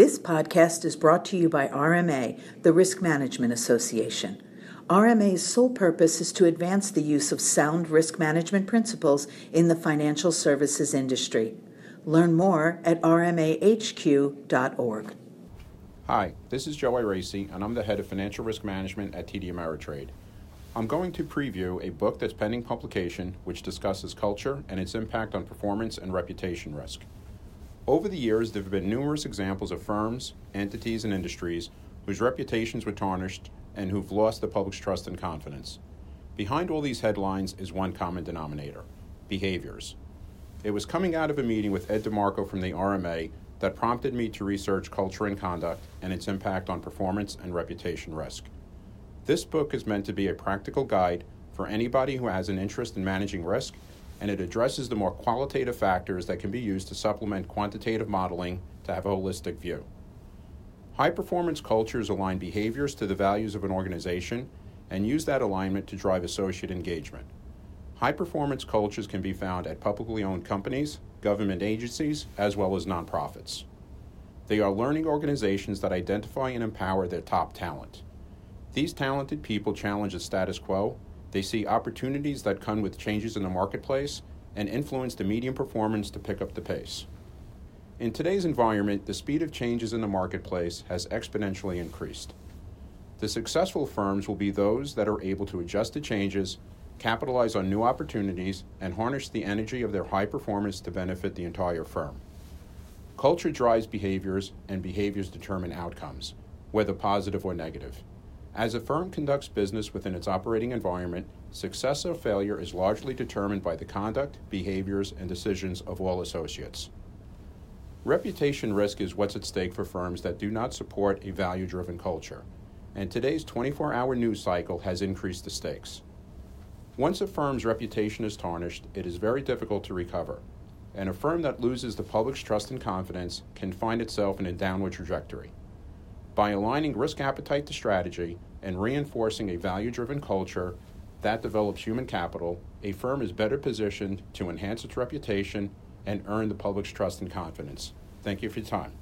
This podcast is brought to you by RMA, the Risk Management Association. RMA's sole purpose is to advance the use of sound risk management principles in the financial services industry. Learn more at rmahq.org. Hi, this is Joe Iraci, and I'm the head of financial risk management at TD Ameritrade. I'm going to preview a book that's pending publication which discusses culture and its impact on performance and reputation risk. Over the years, there have been numerous examples of firms, entities, and industries whose reputations were tarnished and who've lost the public's trust and confidence. Behind all these headlines is one common denominator behaviors. It was coming out of a meeting with Ed DeMarco from the RMA that prompted me to research culture and conduct and its impact on performance and reputation risk. This book is meant to be a practical guide for anybody who has an interest in managing risk, and it addresses the more qualitative factors that can be used to supplement quantitative modeling to have a holistic view. High performance cultures align behaviors to the values of an organization and use that alignment to drive associate engagement. High performance cultures can be found at publicly owned companies, government agencies, as well as nonprofits. They are learning organizations that identify and empower their top talent. These talented people challenge the status quo, they see opportunities that come with changes in the marketplace, and influence the medium performance to pick up the pace. In today's environment, the speed of changes in the marketplace has exponentially increased. The successful firms will be those that are able to adjust to changes, capitalize on new opportunities, and harness the energy of their high performance to benefit the entire firm. Culture drives behaviors, and behaviors determine outcomes, whether positive or negative. As a firm conducts business within its operating environment, success or failure is largely determined by the conduct, behaviors, and decisions of all associates. Reputation risk is what's at stake for firms that do not support a value driven culture, and today's 24 hour news cycle has increased the stakes. Once a firm's reputation is tarnished, it is very difficult to recover, and a firm that loses the public's trust and confidence can find itself in a downward trajectory. By aligning risk appetite to strategy and reinforcing a value driven culture that develops human capital, a firm is better positioned to enhance its reputation and earn the public's trust and confidence. Thank you for your time.